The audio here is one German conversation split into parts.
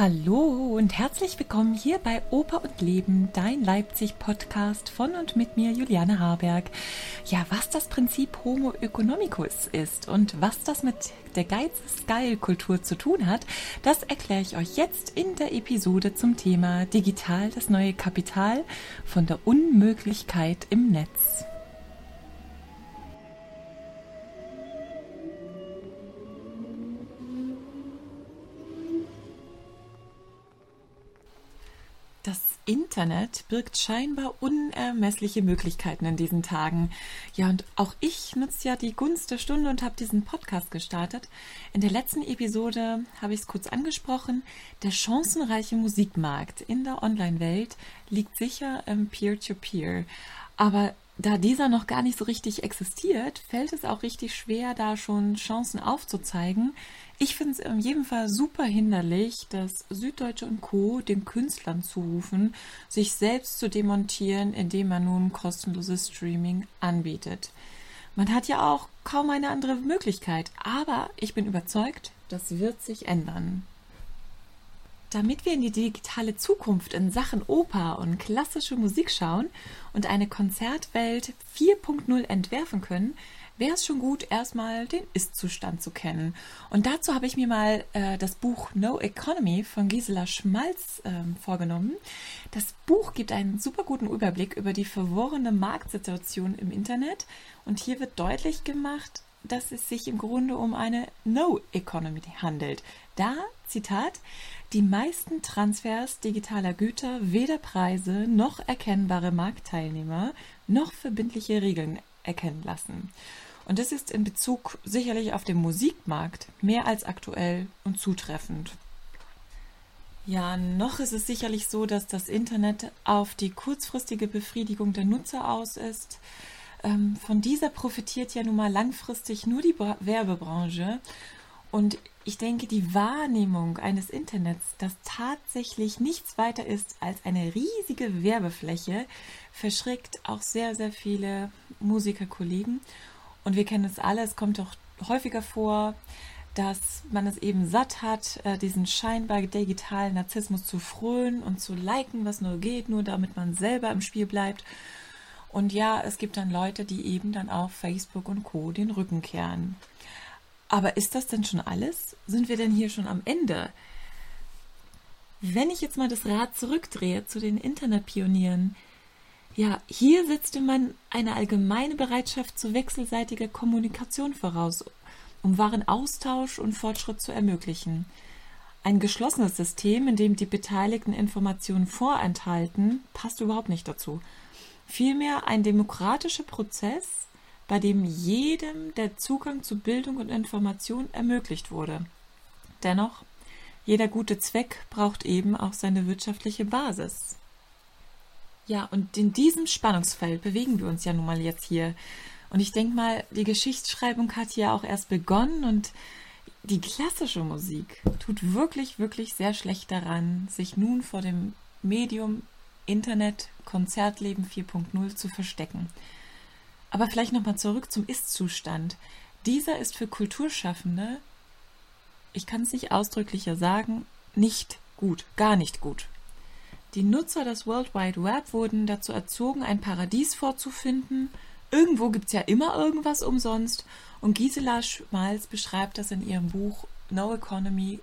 Hallo und herzlich willkommen hier bei Oper und Leben, dein Leipzig-Podcast von und mit mir, Juliane Harberg. Ja, was das Prinzip Homo economicus ist und was das mit der Geiz-Geil-Kultur zu tun hat, das erkläre ich euch jetzt in der Episode zum Thema Digital, das neue Kapital von der Unmöglichkeit im Netz. Internet birgt scheinbar unermessliche Möglichkeiten in diesen Tagen. Ja, und auch ich nutze ja die Gunst der Stunde und habe diesen Podcast gestartet. In der letzten Episode habe ich es kurz angesprochen. Der chancenreiche Musikmarkt in der Online-Welt liegt sicher im Peer-to-Peer. -Peer. Aber da dieser noch gar nicht so richtig existiert, fällt es auch richtig schwer, da schon Chancen aufzuzeigen. Ich finde es in jedem Fall super hinderlich, dass Süddeutsche und Co. den Künstlern zurufen, sich selbst zu demontieren, indem man nun kostenloses Streaming anbietet. Man hat ja auch kaum eine andere Möglichkeit, aber ich bin überzeugt, das wird sich ändern. Damit wir in die digitale Zukunft in Sachen Oper und klassische Musik schauen und eine Konzertwelt 4.0 entwerfen können, wäre es schon gut, erstmal den Ist-Zustand zu kennen. Und dazu habe ich mir mal äh, das Buch No Economy von Gisela Schmalz äh, vorgenommen. Das Buch gibt einen super guten Überblick über die verworrene Marktsituation im Internet. Und hier wird deutlich gemacht, dass es sich im Grunde um eine No Economy handelt. Da, Zitat, die meisten Transfers digitaler Güter weder Preise noch erkennbare Marktteilnehmer noch verbindliche Regeln erkennen lassen. Und das ist in Bezug sicherlich auf den Musikmarkt mehr als aktuell und zutreffend. Ja, noch ist es sicherlich so, dass das Internet auf die kurzfristige Befriedigung der Nutzer aus ist. Ähm, von dieser profitiert ja nun mal langfristig nur die Werbebranche. Und ich denke, die Wahrnehmung eines Internets, das tatsächlich nichts weiter ist als eine riesige Werbefläche, verschreckt auch sehr, sehr viele Musikerkollegen. Und wir kennen es alle, es kommt doch häufiger vor, dass man es eben satt hat, äh, diesen scheinbar digitalen Narzissmus zu frönen und zu liken, was nur geht, nur damit man selber im Spiel bleibt. Und ja, es gibt dann Leute, die eben dann auf Facebook und Co. den Rücken kehren. Aber ist das denn schon alles? Sind wir denn hier schon am Ende? Wenn ich jetzt mal das Rad zurückdrehe zu den Internetpionieren, ja, hier setzte man eine allgemeine Bereitschaft zu wechselseitiger Kommunikation voraus, um wahren Austausch und Fortschritt zu ermöglichen. Ein geschlossenes System, in dem die Beteiligten Informationen vorenthalten, passt überhaupt nicht dazu. Vielmehr ein demokratischer Prozess, bei dem jedem der Zugang zu Bildung und Information ermöglicht wurde. Dennoch, jeder gute Zweck braucht eben auch seine wirtschaftliche Basis. Ja, und in diesem Spannungsfeld bewegen wir uns ja nun mal jetzt hier. Und ich denke mal, die Geschichtsschreibung hat ja auch erst begonnen und die klassische Musik tut wirklich, wirklich sehr schlecht daran, sich nun vor dem Medium Internet Konzertleben 4.0 zu verstecken. Aber vielleicht nochmal zurück zum Ist-Zustand. Dieser ist für Kulturschaffende, ich kann es nicht ausdrücklicher sagen, nicht gut, gar nicht gut. Die Nutzer des World Wide Web wurden dazu erzogen, ein Paradies vorzufinden. Irgendwo gibt es ja immer irgendwas umsonst. Und Gisela Schmalz beschreibt das in ihrem Buch No Economy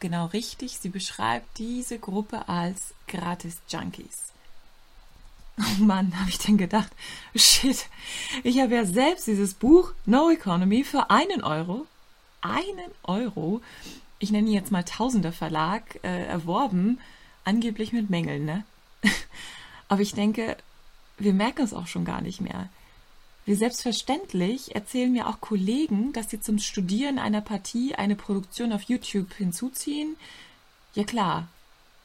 genau richtig. Sie beschreibt diese Gruppe als Gratis-Junkies. Oh Mann, habe ich denn gedacht, shit, ich habe ja selbst dieses Buch No Economy für einen Euro, einen Euro, ich nenne ihn jetzt mal Tausender Verlag, äh, erworben, angeblich mit Mängeln, ne? Aber ich denke, wir merken es auch schon gar nicht mehr. Wie selbstverständlich erzählen mir auch Kollegen, dass sie zum Studieren einer Partie eine Produktion auf YouTube hinzuziehen. Ja klar,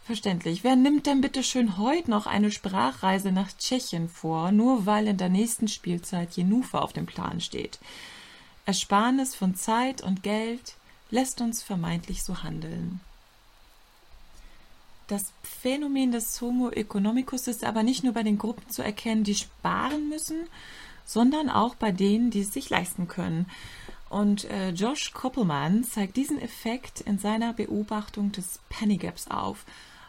Verständlich. Wer nimmt denn bitte schön heute noch eine Sprachreise nach Tschechien vor, nur weil in der nächsten Spielzeit Jenufa auf dem Plan steht? Ersparnis von Zeit und Geld lässt uns vermeintlich so handeln. Das Phänomen des Homo economicus ist aber nicht nur bei den Gruppen zu erkennen, die sparen müssen, sondern auch bei denen, die es sich leisten können. Und äh, Josh Koppelmann zeigt diesen Effekt in seiner Beobachtung des Penny Gaps auf.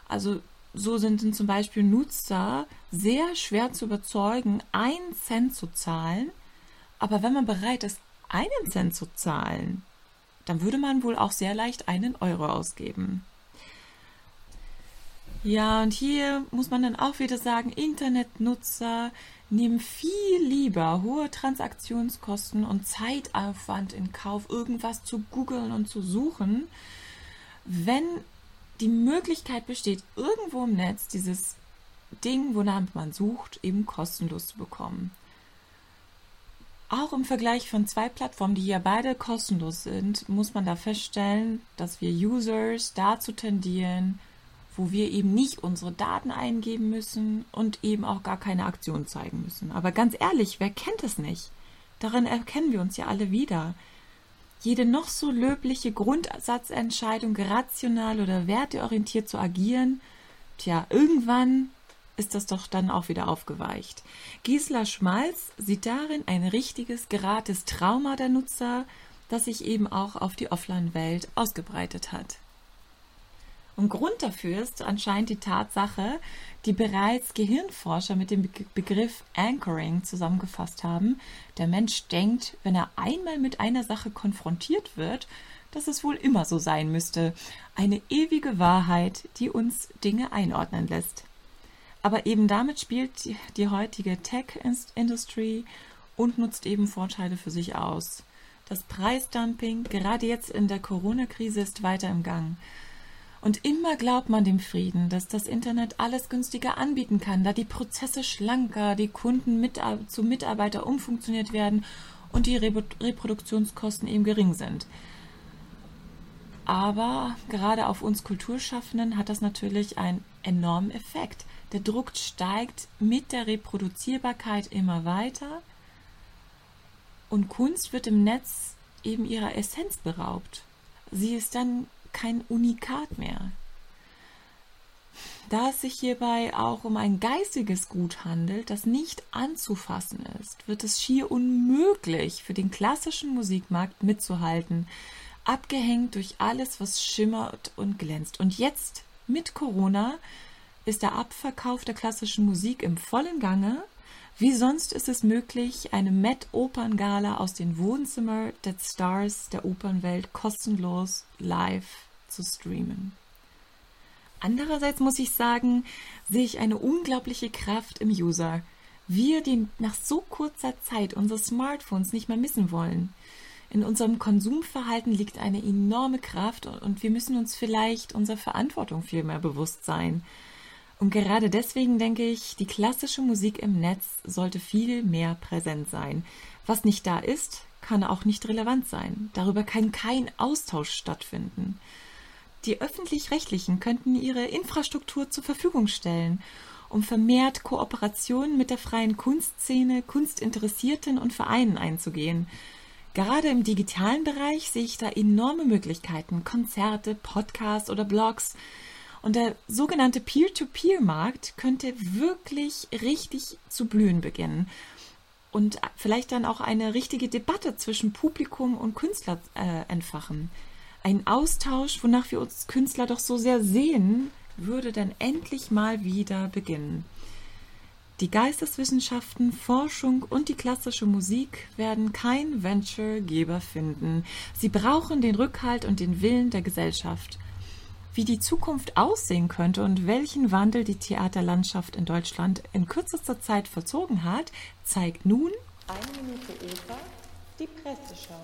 Also so sind zum Beispiel Nutzer sehr schwer zu überzeugen, einen Cent zu zahlen. Aber wenn man bereit ist, einen Cent zu zahlen, dann würde man wohl auch sehr leicht einen Euro ausgeben. Ja, und hier muss man dann auch wieder sagen, Internetnutzer nehmen viel lieber hohe Transaktionskosten und Zeitaufwand in Kauf, irgendwas zu googeln und zu suchen, wenn die Möglichkeit besteht, irgendwo im Netz dieses Ding, wonach man sucht, eben kostenlos zu bekommen. Auch im Vergleich von zwei Plattformen, die hier beide kostenlos sind, muss man da feststellen, dass wir Users dazu tendieren, wo wir eben nicht unsere Daten eingeben müssen und eben auch gar keine Aktion zeigen müssen. Aber ganz ehrlich, wer kennt es nicht? Darin erkennen wir uns ja alle wieder. Jede noch so löbliche Grundsatzentscheidung, rational oder werteorientiert zu agieren, tja, irgendwann ist das doch dann auch wieder aufgeweicht. Gisela Schmalz sieht darin ein richtiges, gerates Trauma der Nutzer, das sich eben auch auf die Offline-Welt ausgebreitet hat. Und Grund dafür ist anscheinend die Tatsache, die bereits Gehirnforscher mit dem Begriff Anchoring zusammengefasst haben. Der Mensch denkt, wenn er einmal mit einer Sache konfrontiert wird, dass es wohl immer so sein müsste. Eine ewige Wahrheit, die uns Dinge einordnen lässt. Aber eben damit spielt die heutige Tech-Industry und nutzt eben Vorteile für sich aus. Das Preisdumping, gerade jetzt in der Corona-Krise, ist weiter im Gang. Und immer glaubt man dem Frieden, dass das Internet alles günstiger anbieten kann, da die Prozesse schlanker, die Kunden mit, zu Mitarbeiter umfunktioniert werden und die Reproduktionskosten eben gering sind. Aber gerade auf uns Kulturschaffenden hat das natürlich einen enormen Effekt. Der Druck steigt mit der Reproduzierbarkeit immer weiter und Kunst wird im Netz eben ihrer Essenz beraubt. Sie ist dann kein Unikat mehr. Da es sich hierbei auch um ein geistiges Gut handelt, das nicht anzufassen ist, wird es schier unmöglich für den klassischen Musikmarkt mitzuhalten, abgehängt durch alles, was schimmert und glänzt. Und jetzt mit Corona ist der Abverkauf der klassischen Musik im vollen Gange. Wie sonst ist es möglich, eine Met-Operngala aus den Wohnzimmer der Stars der Opernwelt kostenlos live zu streamen. Andererseits muss ich sagen, sehe ich eine unglaubliche Kraft im User. Wir, die nach so kurzer Zeit unsere Smartphones nicht mehr missen wollen. In unserem Konsumverhalten liegt eine enorme Kraft und wir müssen uns vielleicht unserer Verantwortung viel mehr bewusst sein. Und gerade deswegen denke ich, die klassische Musik im Netz sollte viel mehr präsent sein. Was nicht da ist, kann auch nicht relevant sein. Darüber kann kein Austausch stattfinden. Die öffentlich-rechtlichen könnten ihre Infrastruktur zur Verfügung stellen, um vermehrt Kooperationen mit der freien Kunstszene, Kunstinteressierten und Vereinen einzugehen. Gerade im digitalen Bereich sehe ich da enorme Möglichkeiten, Konzerte, Podcasts oder Blogs. Und der sogenannte Peer-to-Peer-Markt könnte wirklich richtig zu blühen beginnen und vielleicht dann auch eine richtige Debatte zwischen Publikum und Künstler äh, entfachen. Ein Austausch, wonach wir uns Künstler doch so sehr sehen, würde dann endlich mal wieder beginnen. Die Geisteswissenschaften, Forschung und die klassische Musik werden kein Venture-Geber finden. Sie brauchen den Rückhalt und den Willen der Gesellschaft. Wie die Zukunft aussehen könnte und welchen Wandel die Theaterlandschaft in Deutschland in kürzester Zeit vollzogen hat, zeigt nun Eine Minute Eva, die Presseschau.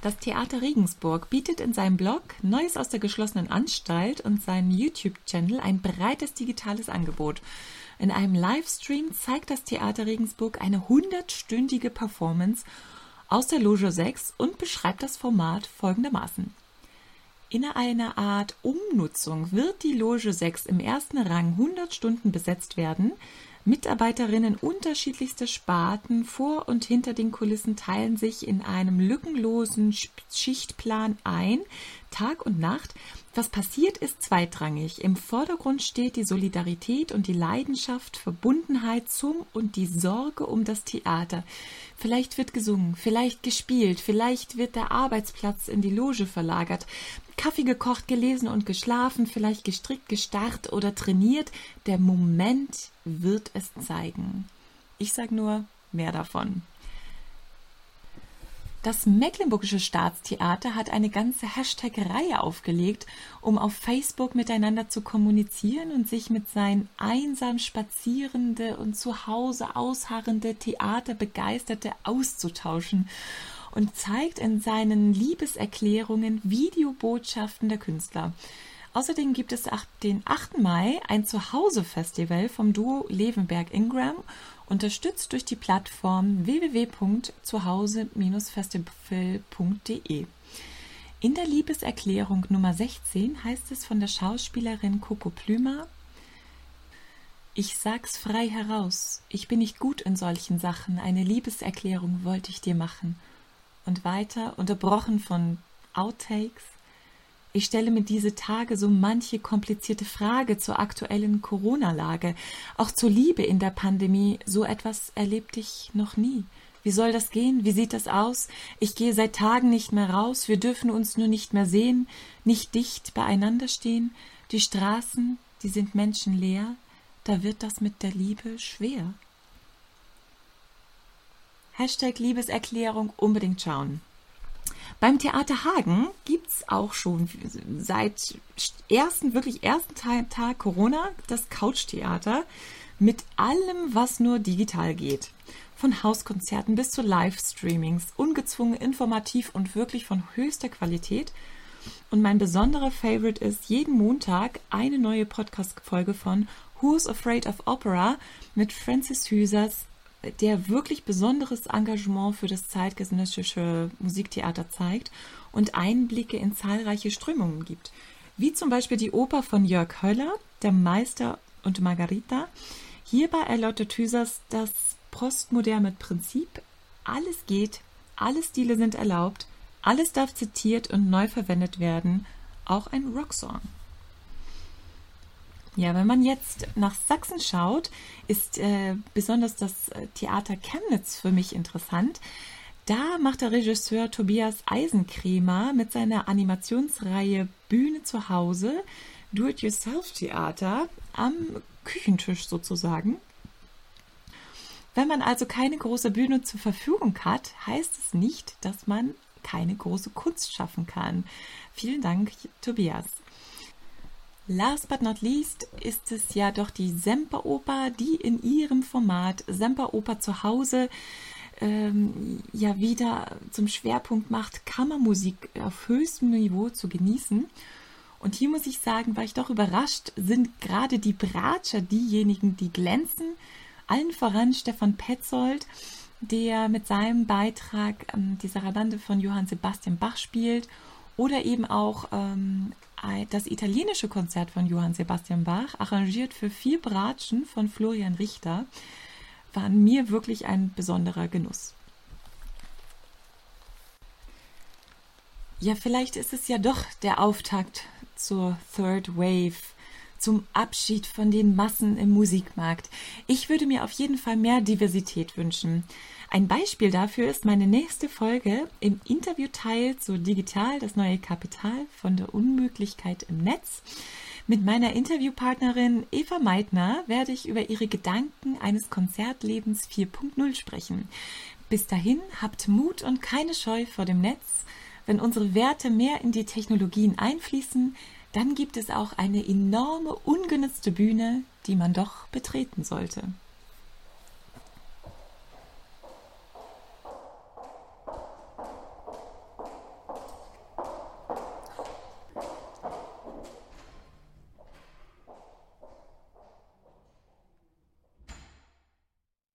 Das Theater Regensburg bietet in seinem Blog Neues aus der geschlossenen Anstalt und seinen YouTube-Channel ein breites digitales Angebot. In einem Livestream zeigt das Theater Regensburg eine hundertstündige Performance aus der Loge 6 und beschreibt das Format folgendermaßen. In einer Art Umnutzung wird die Loge 6 im ersten Rang 100 Stunden besetzt werden, Mitarbeiterinnen unterschiedlichster Sparten vor und hinter den Kulissen teilen sich in einem lückenlosen Schichtplan ein, Tag und Nacht. Was passiert, ist zweitrangig. Im Vordergrund steht die Solidarität und die Leidenschaft, Verbundenheit zum und die Sorge um das Theater. Vielleicht wird gesungen, vielleicht gespielt, vielleicht wird der Arbeitsplatz in die Loge verlagert, Kaffee gekocht, gelesen und geschlafen, vielleicht gestrickt, gestarrt oder trainiert. Der Moment wird es zeigen. Ich sage nur mehr davon. Das Mecklenburgische Staatstheater hat eine ganze Hashtag-Reihe aufgelegt, um auf Facebook miteinander zu kommunizieren und sich mit seinen einsam spazierende und zu Hause ausharrende Theaterbegeisterte auszutauschen und zeigt in seinen Liebeserklärungen Videobotschaften der Künstler. Außerdem gibt es den 8. Mai ein Zuhause-Festival vom Duo Levenberg Ingram, unterstützt durch die Plattform www.zuhause-festival.de. In der Liebeserklärung Nummer 16 heißt es von der Schauspielerin Coco Plümer, ich sag's frei heraus, ich bin nicht gut in solchen Sachen, eine Liebeserklärung wollte ich dir machen. Und weiter, unterbrochen von Outtakes, ich stelle mir diese Tage so manche komplizierte Frage zur aktuellen Corona-Lage, auch zur Liebe in der Pandemie. So etwas erlebte ich noch nie. Wie soll das gehen? Wie sieht das aus? Ich gehe seit Tagen nicht mehr raus. Wir dürfen uns nur nicht mehr sehen, nicht dicht beieinander stehen. Die Straßen, die sind menschenleer. Da wird das mit der Liebe schwer. Hashtag Liebeserklärung unbedingt schauen. Beim Theater Hagen gibt es auch schon seit ersten, wirklich ersten Tag Corona das Couchtheater mit allem, was nur digital geht. Von Hauskonzerten bis zu Livestreamings, ungezwungen, informativ und wirklich von höchster Qualität. Und mein besonderer Favorite ist jeden Montag eine neue Podcast-Folge von Who's Afraid of Opera mit Francis Hüsers der wirklich besonderes Engagement für das zeitgenössische Musiktheater zeigt und Einblicke in zahlreiche Strömungen gibt, wie zum Beispiel die Oper von Jörg Höller, Der Meister und Margarita. Hierbei erläutert Hüsers das postmoderne Prinzip, alles geht, alle Stile sind erlaubt, alles darf zitiert und neu verwendet werden, auch ein Rocksong. Ja, wenn man jetzt nach Sachsen schaut, ist äh, besonders das äh, Theater Chemnitz für mich interessant. Da macht der Regisseur Tobias Eisenkremer mit seiner Animationsreihe Bühne zu Hause Do-it-yourself-Theater am Küchentisch sozusagen. Wenn man also keine große Bühne zur Verfügung hat, heißt es nicht, dass man keine große Kunst schaffen kann. Vielen Dank, Tobias. Last but not least ist es ja doch die Semperoper, die in ihrem Format Semperoper zu Hause ähm, ja wieder zum Schwerpunkt macht, Kammermusik auf höchstem Niveau zu genießen. Und hier muss ich sagen, war ich doch überrascht, sind gerade die Bratscher diejenigen, die glänzen. Allen voran Stefan Petzold, der mit seinem Beitrag ähm, die Sarabande von Johann Sebastian Bach spielt. Oder eben auch ähm, das italienische Konzert von Johann Sebastian Bach, arrangiert für vier Bratschen von Florian Richter, war mir wirklich ein besonderer Genuss. Ja, vielleicht ist es ja doch der Auftakt zur Third Wave, zum Abschied von den Massen im Musikmarkt. Ich würde mir auf jeden Fall mehr Diversität wünschen. Ein Beispiel dafür ist meine nächste Folge im Interviewteil zu Digital, das neue Kapital von der Unmöglichkeit im Netz. Mit meiner Interviewpartnerin Eva Meitner werde ich über ihre Gedanken eines Konzertlebens 4.0 sprechen. Bis dahin habt Mut und keine Scheu vor dem Netz. Wenn unsere Werte mehr in die Technologien einfließen, dann gibt es auch eine enorme ungenutzte Bühne, die man doch betreten sollte.